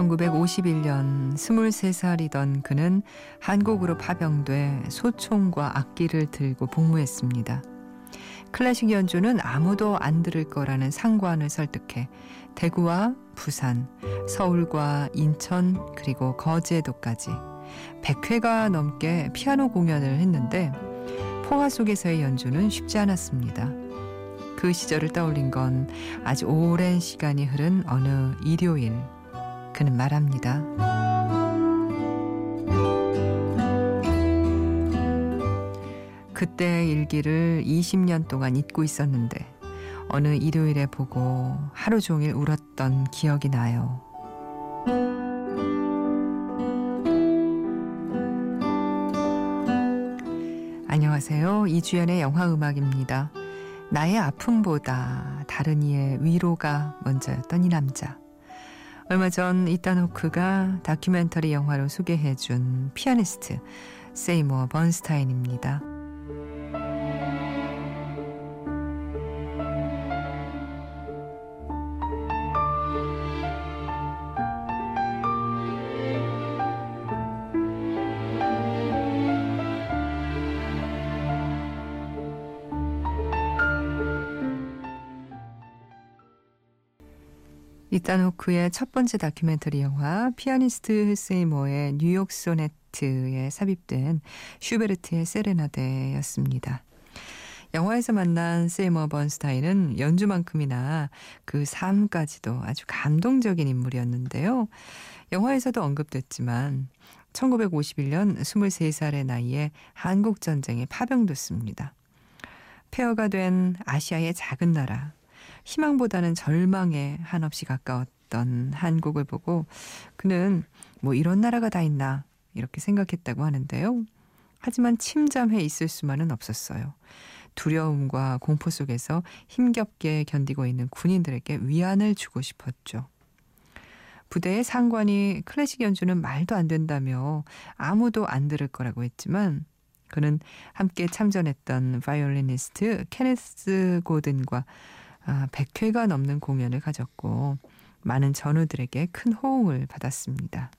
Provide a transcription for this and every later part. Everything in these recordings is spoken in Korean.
1951년 23살이던 그는 한국으로 파병돼 소총과 악기를 들고 복무했습니다. 클래식 연주는 아무도 안 들을 거라는 상관을 설득해 대구와 부산, 서울과 인천 그리고 거제도까지 100회가 넘게 피아노 공연을 했는데 포화 속에서의 연주는 쉽지 않았습니다. 그 시절을 떠올린 건 아주 오랜 시간이 흐른 어느 일요일 그는 말합니다. 그때의 일기를 20년 동안 잊고 있었는데 어느 일요일에 보고 하루 종일 울었던 기억이 나요. 안녕하세요. 이주연의 영화 음악입니다. 나의 아픔보다 다른 이의 위로가 먼저였던 이 남자. 얼마 전 이따노크가 다큐멘터리 영화로 소개해준 피아니스트 세이모 번스타인입니다. 이따노크의 첫 번째 다큐멘터리 영화 피아니스트 세이모의 뉴욕 소네트에 삽입된 슈베르트의 세레나데였습니다. 영화에서 만난 세이머 번스타인은 연주만큼이나 그 삶까지도 아주 감동적인 인물이었는데요. 영화에서도 언급됐지만 1951년 23살의 나이에 한국전쟁에 파병됐습니다. 폐허가 된 아시아의 작은 나라 희망보다는 절망에 한없이 가까웠던 한국을 보고 그는 뭐 이런 나라가 다 있나 이렇게 생각했다고 하는데요. 하지만 침잠해 있을 수만은 없었어요. 두려움과 공포 속에서 힘겹게 견디고 있는 군인들에게 위안을 주고 싶었죠. 부대의 상관이 클래식 연주는 말도 안 된다며 아무도 안 들을 거라고 했지만 그는 함께 참전했던 바이올리니스트 케네스 고든과 아, 100회가 넘는 공연을 가졌고 많은 전우들에게 큰 호응을 받았습니다.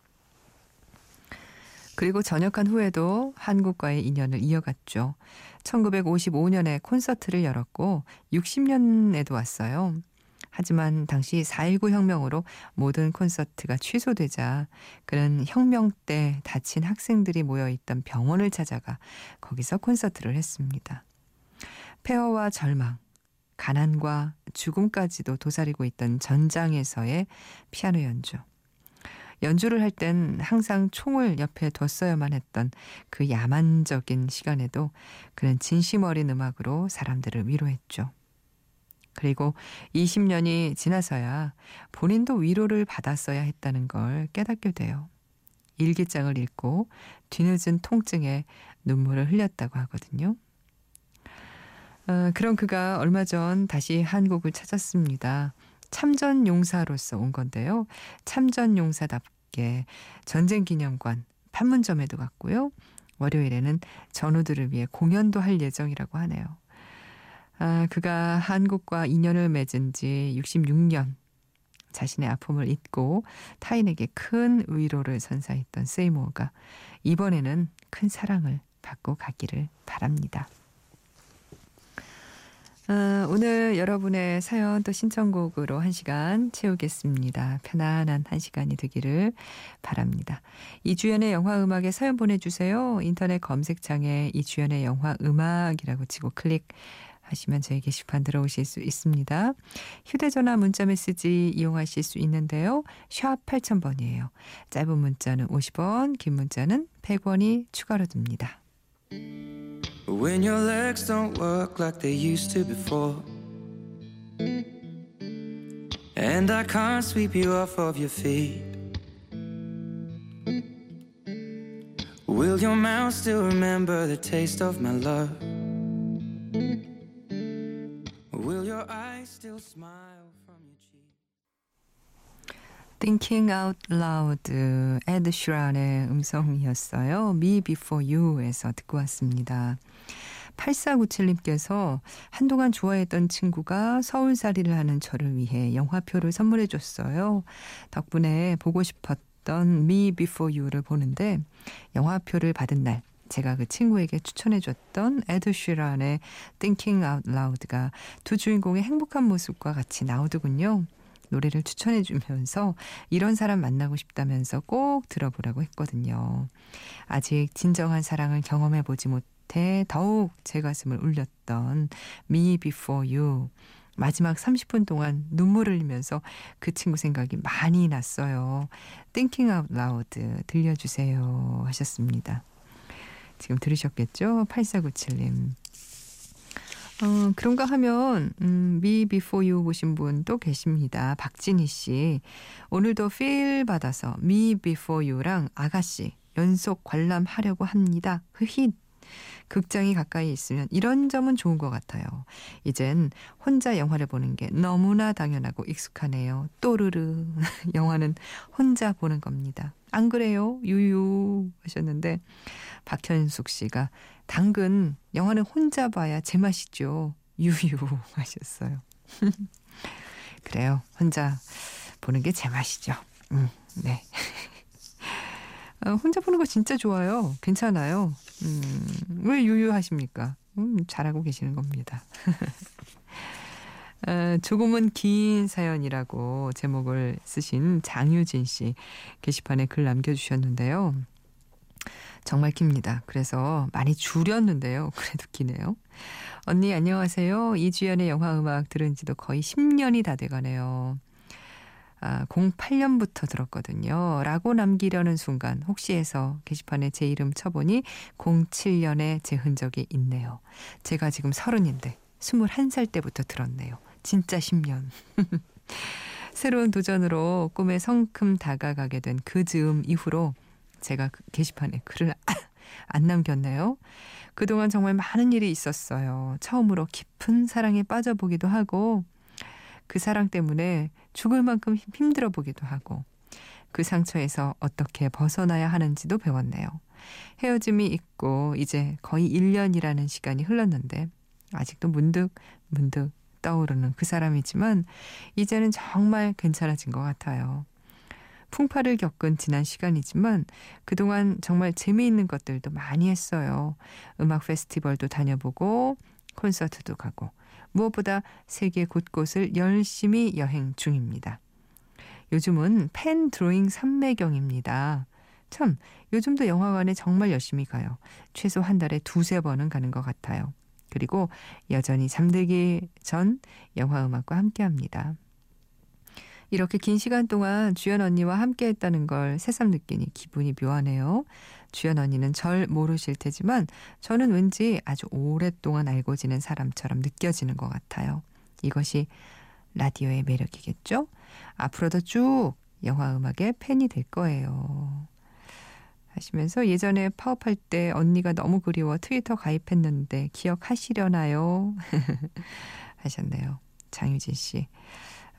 그리고 전역한 후에도 한국과의 인연을 이어갔죠. 1955년에 콘서트를 열었고 60년에도 왔어요. 하지만 당시 4.19 혁명으로 모든 콘서트가 취소되자 그는 혁명 때 다친 학생들이 모여있던 병원을 찾아가 거기서 콘서트를 했습니다. 폐허와 절망, 가난과 죽음까지도 도사리고 있던 전장에서의 피아노 연주. 연주를 할 땐 항상 총을 옆에 뒀어야만 했던 그 야만적인 시간에도 그는 진심 어린 음악으로 사람들을 위로했죠. 그리고 20년이 지나서야 본인도 위로를 받았어야 했다는 걸 깨닫게 돼요. 일기장을 읽고 뒤늦은 통증에 눈물을 흘렸다고 하거든요. 어, 그런 그가 얼마 전 다시 한국을 찾았습니다. 참전 용사로서 온 건데요. 참전 용사답게 전쟁 기념관 판문점에도 갔고요. 월요일에는 전우들을 위해 공연도 할 예정이라고 하네요. 아, 그가 한국과 인연을 맺은 지 66년 자신의 아픔을 잊고 타인에게 큰 위로를 선사했던 세이모어가 이번에는 큰 사랑을 받고 가기를 바랍니다. 아, 오늘 여러분의 사연 또 신청곡으로 한 시간 채우겠습니다. 편안한 한 시간이 되기를 바랍니다. 이주연의 영화 음악에 사연 보내주세요. 인터넷 검색창에 이주연의 영화 음악이라고 치고 클릭 하시면 저희 게시판 들어오실 수 있습니다. 휴대전화 문자메시지 이용하실 수 있는데요. 샵 8000번이에요. 짧은 문자는 50원, 긴 문자는 100원이 추가로 듭니다. When your legs don't work like they used to before. And I can't sweep you off of your feet. Will your mouth still remember the taste of my love? Will your eyes still smile? Thinking Out Loud, 에드 슈란의 음성이었어요. Me Before You에서 듣고 왔습니다. 8497님께서 한동안 좋아했던 친구가 서울살이를 하는 저를 위해 영화표를 선물해 줬어요. 덕분에 보고 싶었던 Me Before You를 보는데 영화표를 받은 날 제가 그 친구에게 추천해줬던 에드 쉬란의 Thinking Out Loud가 두 주인공의 행복한 모습과 같이 나오더군요. 노래를 추천해 주면서 이런 사람 만나고 싶다면서 꼭 들어보라고 했거든요. 아직 진정한 사랑을 경험해 보지 못해 더욱 제 가슴을 울렸던 Me Before You. 마지막 30분 동안 눈물을 흘리면서 그 친구 생각이 많이 났어요. Thinking Out Loud 들려주세요 하셨습니다. 지금 들으셨겠죠? 8497님. 어, 그런가 하면 음, Me Before You 보신 분 또 계십니다. 박진희 씨. 오늘도 필 받아서 Me Before You랑 아가씨 연속 관람하려고 합니다. 흐힛. 극장이 가까이 있으면 이런 점은 좋은 것 같아요. 이젠 혼자 영화를 보는 게 너무나 당연하고 익숙하네요. 또르르. 영화는 혼자 보는 겁니다. 안 그래요? 유유 하셨는데 박현숙 씨가 당근 영화는 혼자 봐야 제맛이죠. 유유 하셨어요. 그래요. 혼자 보는 게 제맛이죠. 음, 네. 어, 혼자 보는 거 진짜 좋아요. 괜찮아요. 음, 왜 유유하십니까? 음, 잘하고 계시는 겁니다. 어, 조금은 긴 사연이라고 제목을 쓰신 장유진 씨 게시판에 글 남겨주셨는데요. 정말 깁니다. 그래서 많이 줄였는데요. 그래도 기네요. 언니 안녕하세요. 이주연의 영화 음악 들은 지도 거의 10년이 다 돼가네요. 아, 08년부터 들었거든요. 라고 남기려는 순간 혹시 해서 게시판에 제 이름 쳐보니 07년에 제 흔적이 있네요. 제가 지금 서른인데 21살 때부터 들었네요. 진짜 10년. 새로운 도전으로 꿈에 성큼 다가가게 된 그 즈음 이후로 제가 그 게시판에 글을 안 남겼네요. 그동안 정말 많은 일이 있었어요. 처음으로 깊은 사랑에 빠져보기도 하고 그 사랑 때문에 죽을 만큼 힘들어 보기도 하고 그 상처에서 어떻게 벗어나야 하는지도 배웠네요. 헤어짐이 있고 이제 거의 1년이라는 시간이 흘렀는데 아직도 문득 문득 떠오르는 그 사람이지만 이제는 정말 괜찮아진 것 같아요. 풍파를 겪은 지난 시간이지만 그동안 정말 재미있는 것들도 많이 했어요. 음악 페스티벌도 다녀보고 콘서트도 가고 무엇보다 세계 곳곳을 열심히 여행 중입니다. 요즘은 펜 드로잉 삼매경입니다. 참, 요즘도 영화관에 정말 열심히 가요. 최소 한 달에 두세 번은 가는 것 같아요. 그리고 여전히 잠들기 전 영화 음악과 함께 합니다. 이렇게 긴 시간 동안 주연 언니와 함께 했다는 걸 새삼 느끼니 기분이 묘하네요. 주연 언니는 절 모르실 테지만 저는 왠지 아주 오랫동안 알고 지낸 사람처럼 느껴지는 것 같아요. 이것이 라디오의 매력이겠죠? 앞으로도 쭉 영화 음악의 팬이 될 거예요. 하시면서 예전에 파업할 때 언니가 너무 그리워 트위터 가입했는데 기억하시려나요? 하셨네요. 장유진 씨.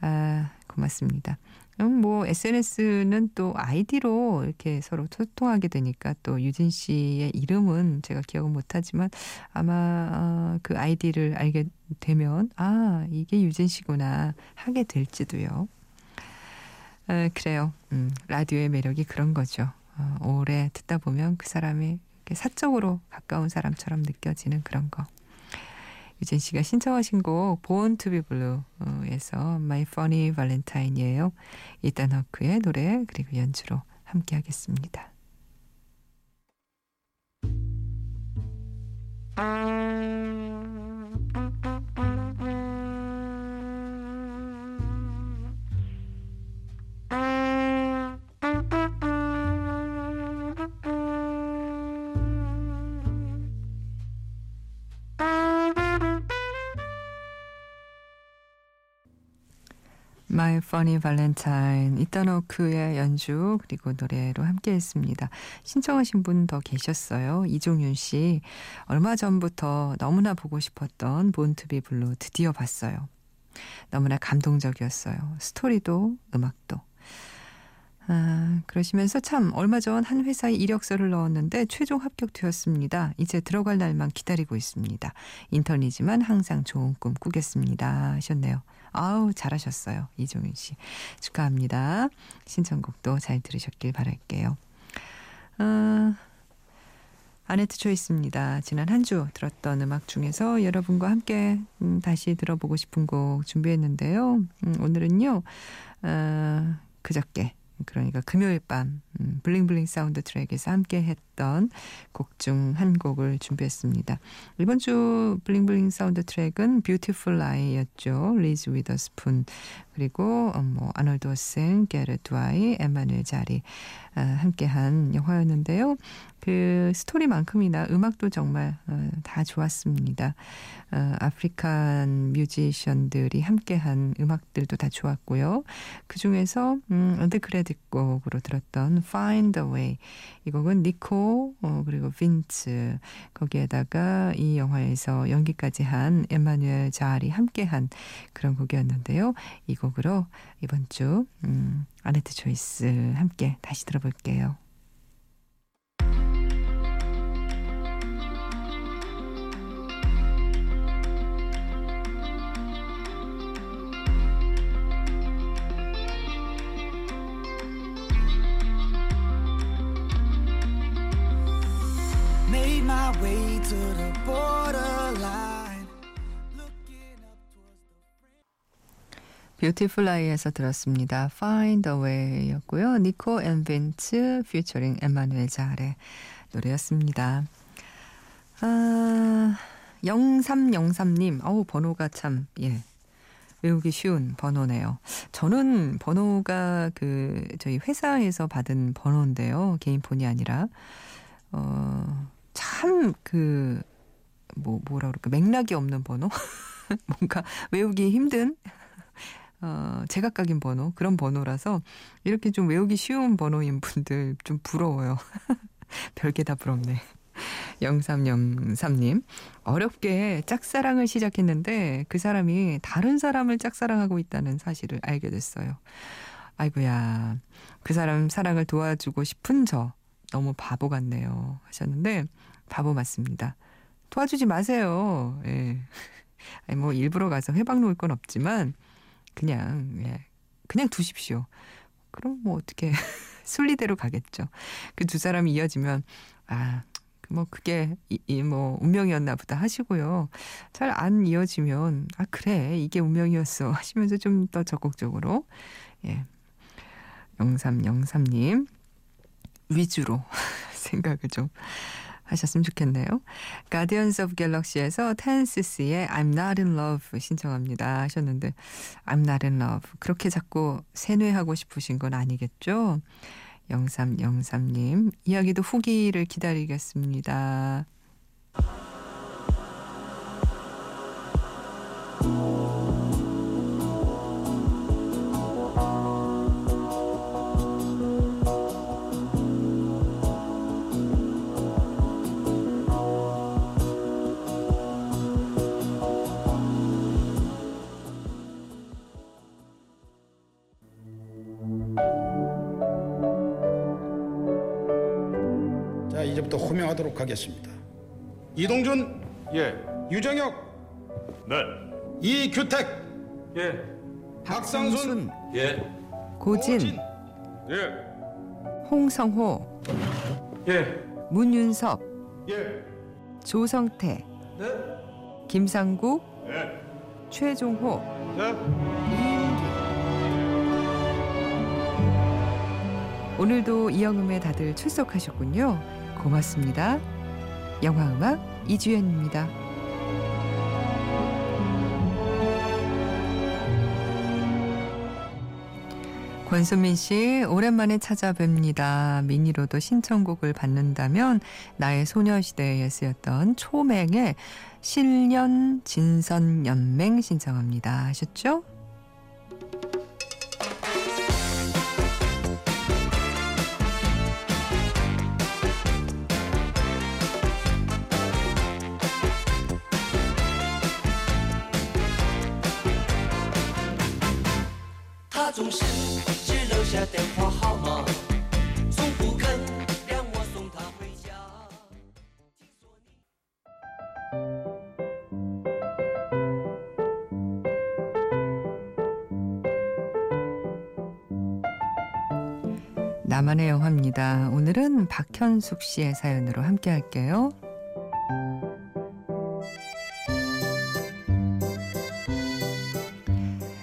아, 고맙습니다. 음, 뭐 SNS는 또 아이디로 이렇게 서로 소통하게 되니까 또 유진 씨의 이름은 제가 기억은 못하지만 아마 어, 그 아이디를 알게 되면 아 이게 유진 씨구나 하게 될지도요. 아, 그래요. 음, 라디오의 매력이 그런 거죠. 어, 오래 듣다 보면 그 사람이 사적으로 가까운 사람처럼 느껴지는 그런 거. 유진 씨가 신청하신 곡 Born to be Blue에서 My Funny Valentine이에요. 이단 허크의 노래 그리고 연주로 함께 하겠습니다. Funny Valentine 이단 호크의 연주 그리고 노래로 함께 했습니다. 신청하신 분 더 계셨어요. 이종윤 씨 얼마 전부터 너무나 보고 싶었던 Born to be Blue 드디어 봤어요. 너무나 감동적이었어요. 스토리도 음악도. 아, 그러시면서 참 얼마 전 한 회사에 이력서를 넣었는데 최종 합격되었습니다. 이제 들어갈 날만 기다리고 있습니다. 인턴이지만 항상 좋은 꿈 꾸겠습니다. 하셨네요. 아우 잘하셨어요. 이종윤 씨 축하합니다. 신청곡도 잘 들으셨길 바랄게요. 아, 아네뜨 Choice입니다. 지난 한 주 들었던 음악 중에서 여러분과 함께 음, 다시 들어보고 싶은 곡 준비했는데요. 음, 오늘은요. 어, 그저께 그러니까 금요일 밤 음, Bling Bling 사운드트랙에서 함께 했던 곡 중 한 곡을 준비했습니다. 이번 주 Bling Bling 사운드트랙은 Beautiful Lie였죠. 리즈 위더스푼 그리고 어, 뭐 아놀드 오셍, 게르 두아니, 에마누엘 잘이 아, 함께한 영화였는데요. 그 스토리만큼이나 음악도 정말 어, 다 좋았습니다. 어, African 뮤지션들이 함께한 음악들도 다 좋았고요. 그 중에서 음, end credit 곡으로 들었던 Find a Way 이 곡은 니코 어, 그리고 빈츠 거기에다가 이 영화에서 연기까지 한 에마누엘 자리 함께한 그런 곡이었는데요. 이 곡으로 이번 주 음, 아네트 초이스 함께 다시 들어볼게요. Beautiful Lie에서 들었습니다. Find a Way였고요. 니코 앤 빈츠 퓨처링 에마누엘 잘의 노래였습니다. 아, 0303님, 어우, 번호가 참, 예. 외우기 쉬운 번호네요. 저는 번호가 그, 저희 회사에서 받은 번호인데요. 개인 폰이 아니라. 어, 참, 그, 뭐, 뭐라 그럴까, 맥락이 없는 번호? 뭔가 외우기 힘든 어, 제각각인 번호, 그런 번호라서 이렇게 좀 외우기 쉬운 번호인 분들 좀 부러워요. 별게 다 부럽네. 0303님, 어렵게 짝사랑을 시작했는데 그 사람이 다른 사람을 짝사랑하고 있다는 사실을 알게 됐어요. 아이고야, 그 사람 사랑을 도와주고 싶은 저 너무 바보 같네요. 하셨는데, 바보 맞습니다. 도와주지 마세요. 예. 아니, 뭐 일부러 가서 회방 놓을 건 없지만, 그냥 예. 그냥 두십시오. 그럼 뭐 어떻게 순리대로 가겠죠. 그 두 사람이 이어지면 아. 뭐 그게 이뭐 운명이었나 보다 하시고요. 잘 안 이어지면 아 그래 이게 운명이었어 하시면서 좀 더 적극적으로 예. 0303님 위주로 생각을 좀 하셨으면 좋겠네요. 가디언스 오브 갤럭시에서 텐시스의 I'm not in love 신청합니다 하셨는데 I'm not in love 그렇게 자꾸 세뇌하고 싶으신 건 아니겠죠? 0303님 이야기도 후기를 기다리겠습니다. 자 이제부터 호명하도록 하겠습니다. 이동준, 예. 유정혁, 네. 이규택, 예. 박상순, 예. 고진, 예. 홍성호, 예. 문윤섭, 예. 조성태, 네. 김상국, 예. 최종호, 네. 오늘도 이영음에 다들 출석하셨군요. 고맙습니다. 영화음악 이주연입니다. 권수민 씨, 오랜만에 찾아뵙니다. 미니로도 신청곡을 받는다면 나의 소녀시대에 쓰였던 초맹의 실년 진선 연맹 신청합니다. 하셨죠? 영화입니다. 오늘은 박현숙 씨의 사연으로 함께 할게요.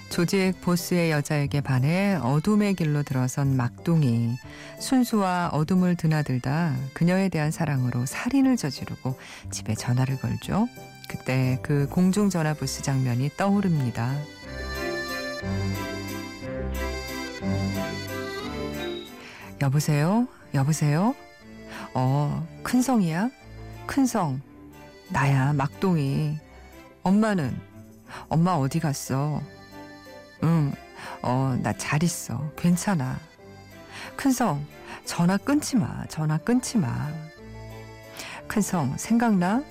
조직 보스의 여자에게 반해 어둠의 길로 들어선 막둥이 순수와 어둠을 드나들다 그녀에 대한 사랑으로 살인을 저지르고 집에 전화를 걸죠. 그때 그 공중전화 부스 장면이 떠오릅니다. 여보세요? 여보세요? 어, 큰성이야? 큰성. 나야, 막둥이. 엄마는? 엄마 어디 갔어? 응, 어, 나 잘 있어. 괜찮아. 큰성, 전화 끊지 마. 전화 끊지 마. 큰성, 생각나?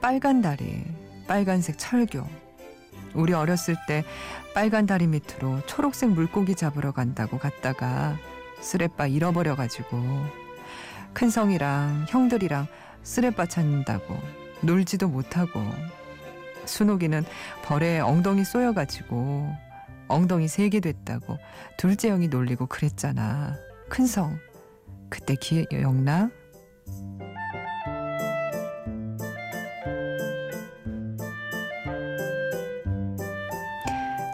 빨간 다리, 빨간색 철교. 우리 어렸을 때 빨간 다리 밑으로 초록색 물고기 잡으러 간다고 갔다가 쓰레빠 잃어버려가지고 큰 성이랑 형들이랑 쓰레빠 찾는다고 놀지도 못하고 순옥이는 벌에 엉덩이 쏘여가지고 엉덩이 세 개 됐다고 둘째 형이 놀리고 그랬잖아. 큰 성 그때 기억나?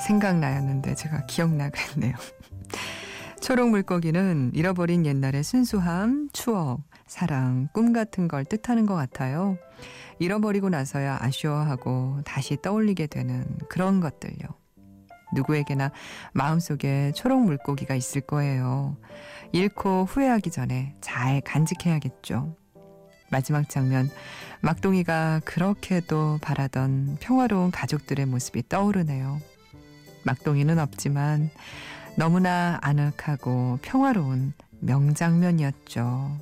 생각나였는데 제가 기억나 그랬네요. 초록 물고기는 잃어버린 옛날의 순수함, 추억, 사랑, 꿈 같은 걸 뜻하는 것 같아요. 잃어버리고 나서야 아쉬워하고 다시 떠올리게 되는 그런 것들요. 누구에게나 마음속에 초록 물고기가 있을 거예요. 잃고 후회하기 전에 잘 간직해야겠죠. 마지막 장면, 막둥이가 그렇게도 바라던 평화로운 가족들의 모습이 떠오르네요. 막둥이는 없지만 너무나 아늑하고 평화로운 명장면이었죠.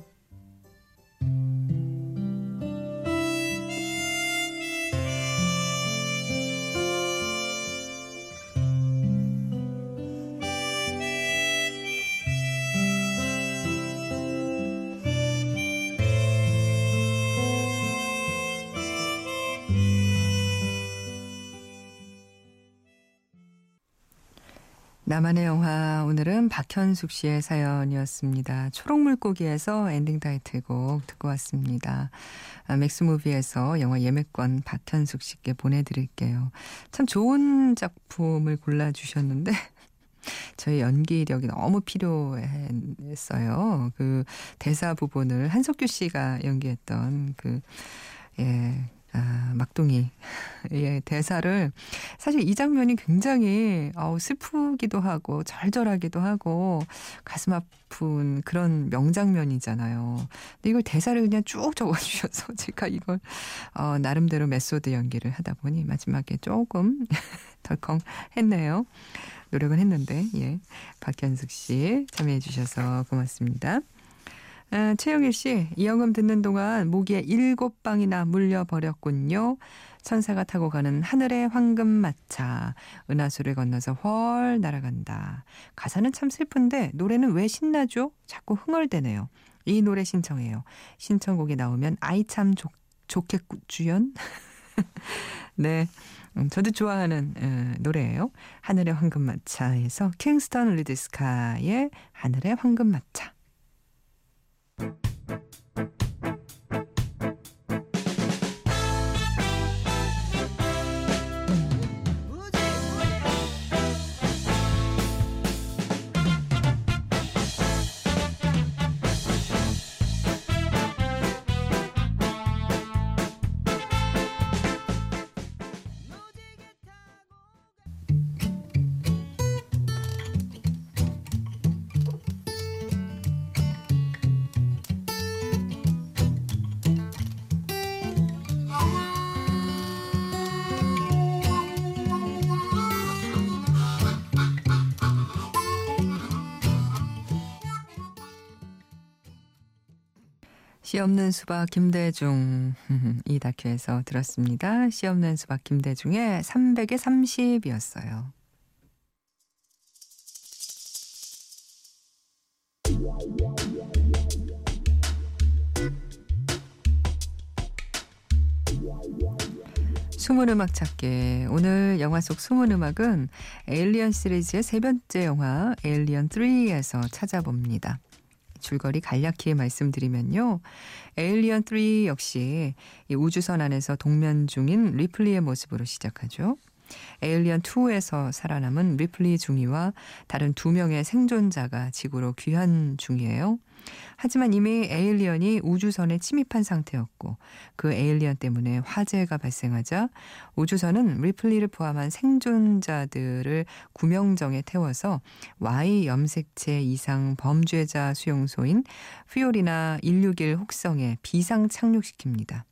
나만의 영화 오늘은 박현숙 씨의 사연이었습니다. 초록물고기에서 엔딩 타이틀곡 듣고 왔습니다. 아, 맥스무비에서 영화 예매권 박현숙 씨께 보내드릴게요. 참 좋은 작품을 골라주셨는데 저희 연기력이 너무 필요했어요. 그 대사 부분을 한석규 씨가 연기했던 그 예. 아, 막둥이. 예, 대사를 사실 이 장면이 굉장히 어우, 슬프기도 하고 절절하기도 하고 가슴 아픈 그런 명장면이잖아요. 근데 이걸 대사를 그냥 쭉 적어 주셔서 제가 이걸 어, 나름대로 method 연기를 하다 보니 마지막에 조금 덜컹 했네요. 노력은 했는데 예. 박현숙 씨 참여해 주셔서 고맙습니다. 아, 최영일 씨, 이영음 듣는 동안 모기에 일곱 방이나 물려버렸군요. 천사가 타고 가는 하늘의 황금 마차. 은하수를 건너서 헐 날아간다. 가사는 참 슬픈데 노래는 왜 신나죠? 자꾸 흥얼대네요. 이 노래 신청해요. 신청곡이 나오면 아이 참 좋, 좋겠주연? 네. 음, 저도 좋아하는 에, 노래예요. 하늘의 황금 마차에서 킹스턴 리드스카의 하늘의 황금 마차. えっ? 씨 없는 수박 김대중 이 다큐에서 들었습니다. 씨 없는 수박 김대중의 300에 30이었어요. 숨은 음악 찾기. 오늘 영화 속 숨은 음악은 에일리언 시리즈의 세 번째 영화 에일리언 3에서 찾아봅니다. 줄거리 간략히 말씀드리면요. Alien 3 역시 이 우주선 안에서 동면 중인 리플리의 모습으로 시작하죠. Alien 2에서 살아남은 리플리 중위와 다른 두 명의 생존자가 지구로 귀환 중이에요. 하지만 이미 Alien이 우주선에 침입한 상태였고 그 Alien 때문에 화재가 발생하자 우주선은 리플리를 포함한 생존자들을 구명정에 태워서 Y 염색체 이상 범죄자 수용소인 피오리나 161 혹성에 비상 착륙시킵니다.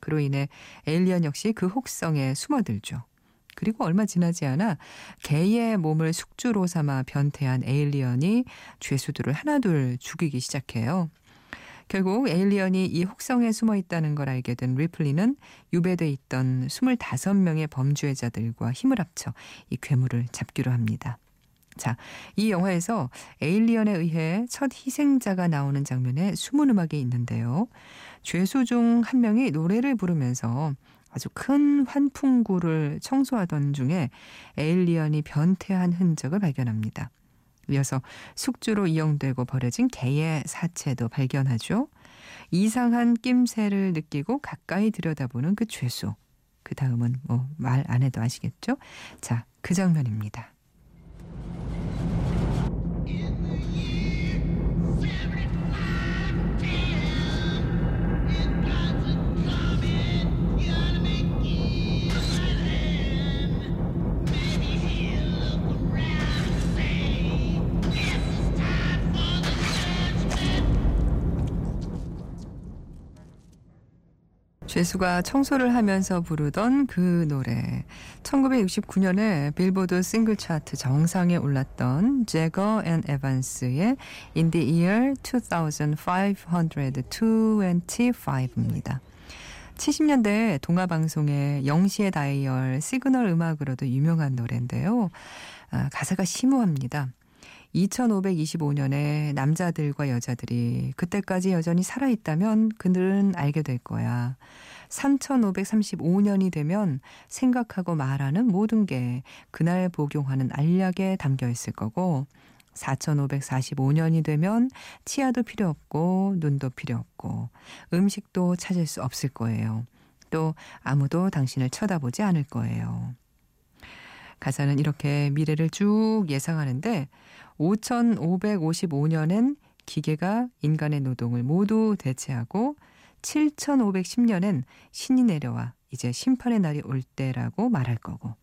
그로 인해 Alien 역시 그 혹성에 숨어들죠. 그리고 얼마 지나지 않아 개의 몸을 숙주로 삼아 변태한 Alien이 죄수들을 하나둘 죽이기 시작해요. 결국 Alien이 이 혹성에 숨어 있다는 걸 알게 된 리플리는 유배돼 있던 25명의 범죄자들과 힘을 합쳐 이 괴물을 잡기로 합니다. 자, 이 영화에서 에일리언에 의해 첫 희생자가 나오는 장면에 숨은 음악이 있는데요. 죄수 중 한 명이 노래를 부르면서 아주 큰 환풍구를 청소하던 중에 에일리언이 변태한 흔적을 발견합니다. 이어서 숙주로 이용되고 버려진 개의 사체도 발견하죠. 이상한 낌새를 느끼고 가까이 들여다보는 그 죄수. 그 다음은 뭐 말 안 해도 아시겠죠? 자, 그 장면입니다. 죄수가 청소를 하면서 부르던 그 노래. 1969년에 빌보드 싱글 차트 정상에 올랐던 제거 앤 에반스의 In the Year 2525입니다. 70년대 동아방송의 영시의 다이얼 시그널 음악으로도 유명한 노래인데요. 아, 가사가 심오합니다. 2525년에 남자들과 여자들이 그때까지 여전히 살아있다면 그들은 알게 될 거야. 3535년이 되면 생각하고 말하는 모든 게 그날 복용하는 알약에 담겨 있을 거고 4545년이 되면 치아도 필요 없고 눈도 필요 없고 음식도 찾을 수 없을 거예요. 또 아무도 당신을 쳐다보지 않을 거예요. 가사는 이렇게 미래를 쭉 예상하는데 5555년엔 기계가 인간의 노동을 모두 대체하고 7510년엔 신이 내려와 이제 심판의 날이 올 때라고 말할 거고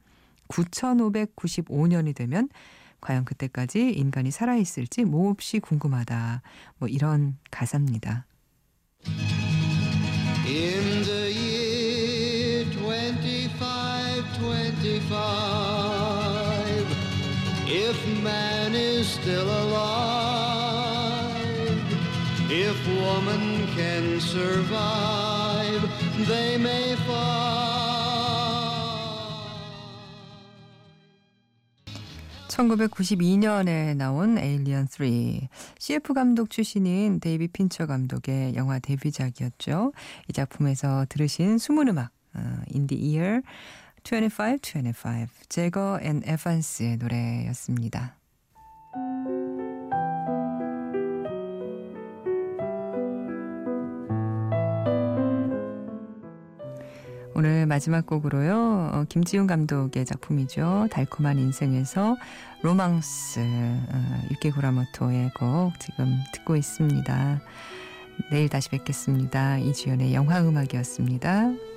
9595년이 되면 과연 그때까지 인간이 살아있을지 몹시 궁금하다. 뭐 이런 가사입니다. In the year 2525 If man is still alive, if woman can survive, they may find. 1992년에 나온 Alien 3. CF 감독 출신인 데이빗 핀처 감독의 영화 데뷔작이었죠. 이 작품에서 들으신 숨은 음악, 어, the Year 25, 25 제거 앤 에반스의 노래였습니다. 오늘 마지막 곡으로요. 어, 김지훈 감독의 작품이죠. 달콤한 인생에서 로망스 어, 유키 구라모토의 곡 지금 듣고 있습니다. 내일 다시 뵙겠습니다. 이주연의 영화 음악이었습니다.